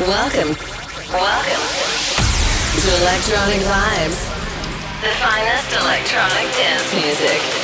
Welcome. Welcome to Electronic Vibes, the finest electronic dance music.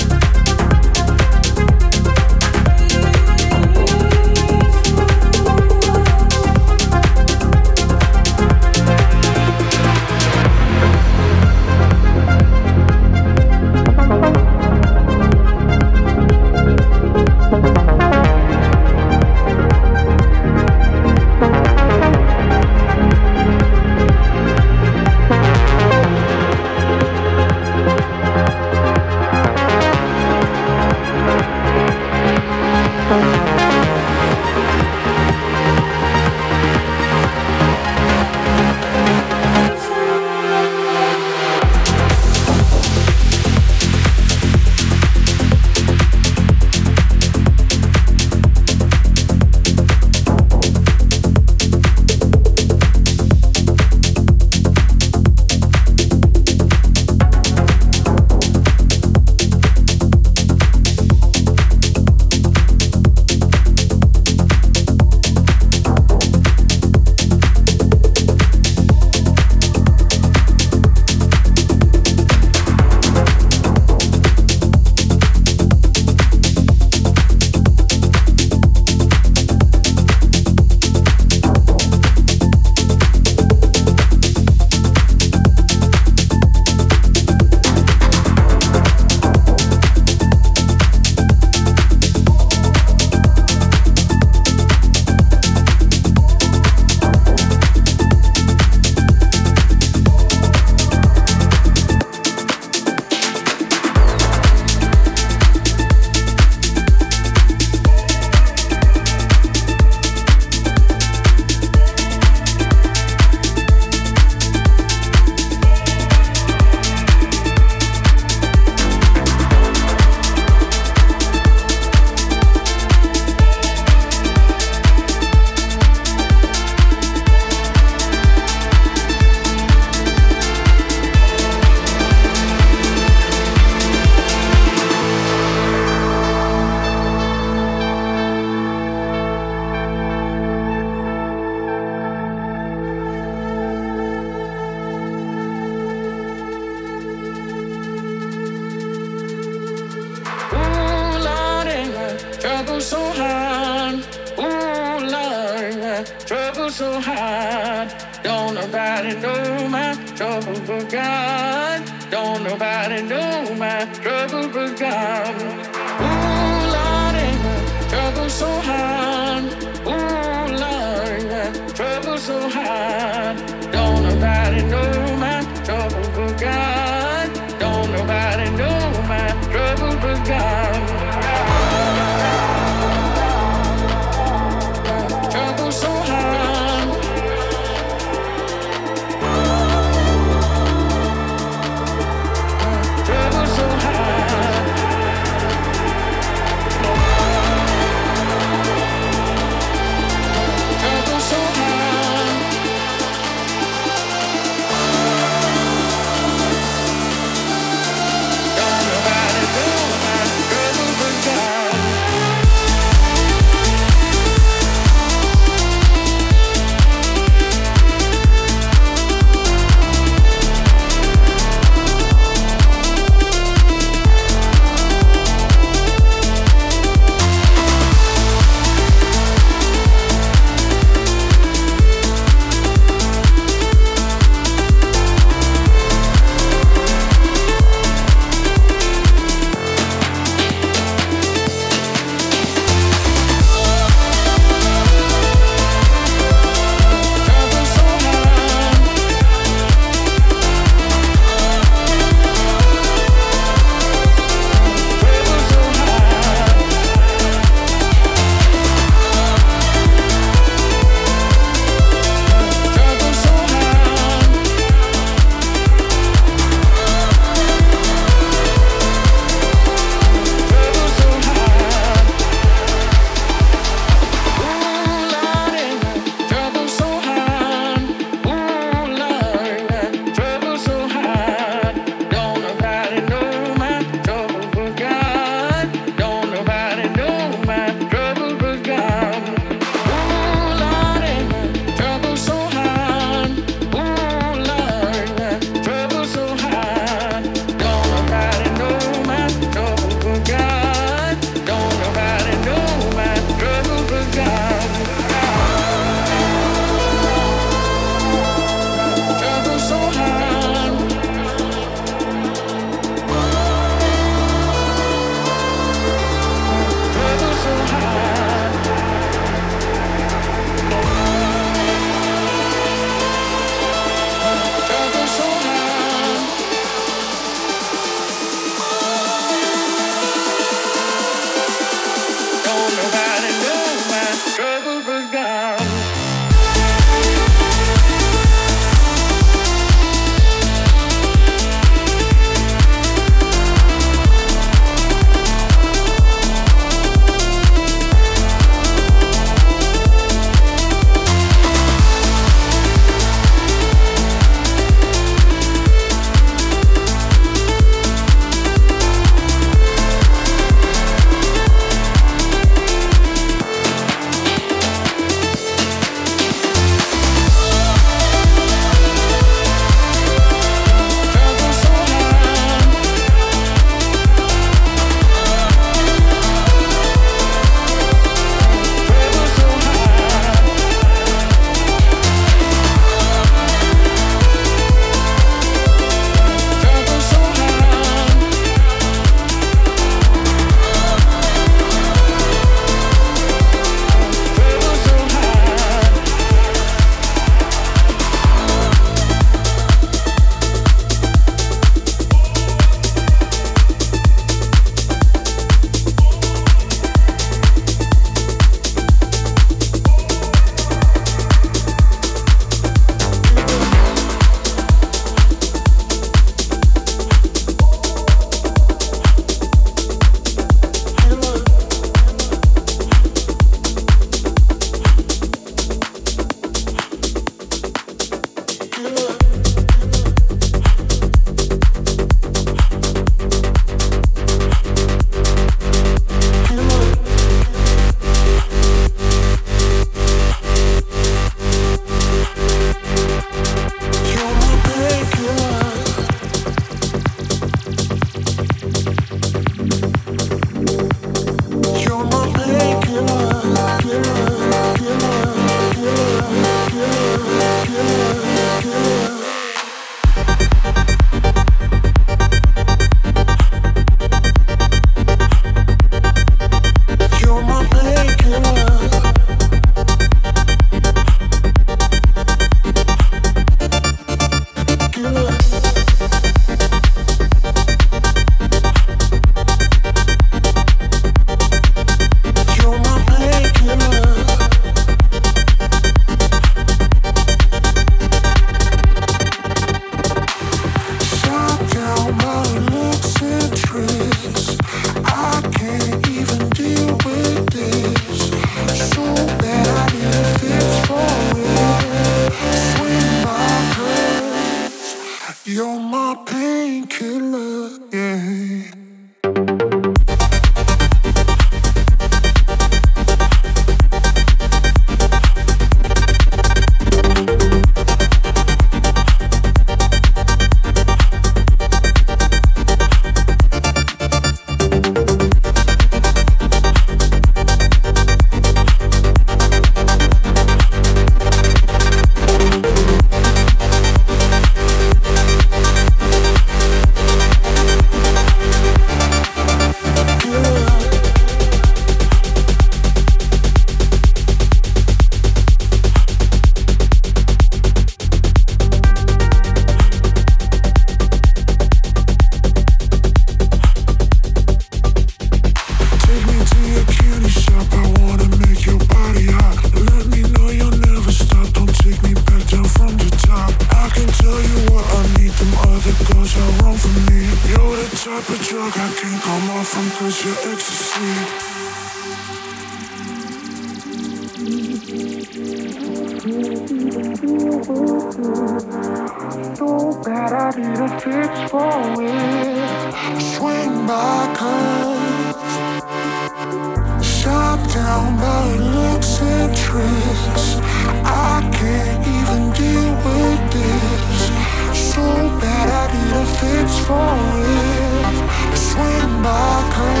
down by looks and tricks. I can't even deal with this. So bad I need a fix for it. Swim by current.